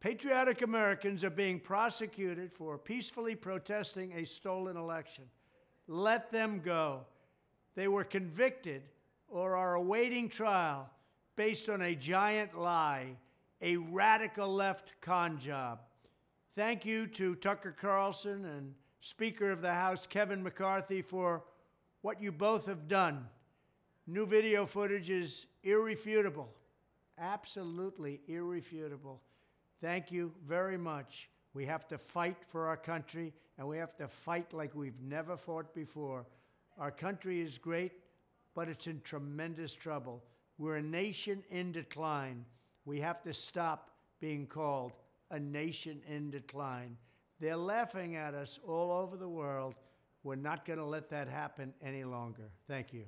Patriotic Americans are being prosecuted for peacefully protesting a stolen election. Let them go. They were convicted or are awaiting trial based on a giant lie, a radical left con job. Thank you to Tucker Carlson and Speaker of the House Kevin McCarthy for what you both have done. New video footage is irrefutable, absolutely irrefutable. Thank you very much. We have to fight for our country, and we have to fight like we've never fought before. Our country is great, but it's in tremendous trouble. We're a nation in decline. We have to stop being called a nation in decline. They're laughing at us all over the world. We're not going to let that happen any longer. Thank you.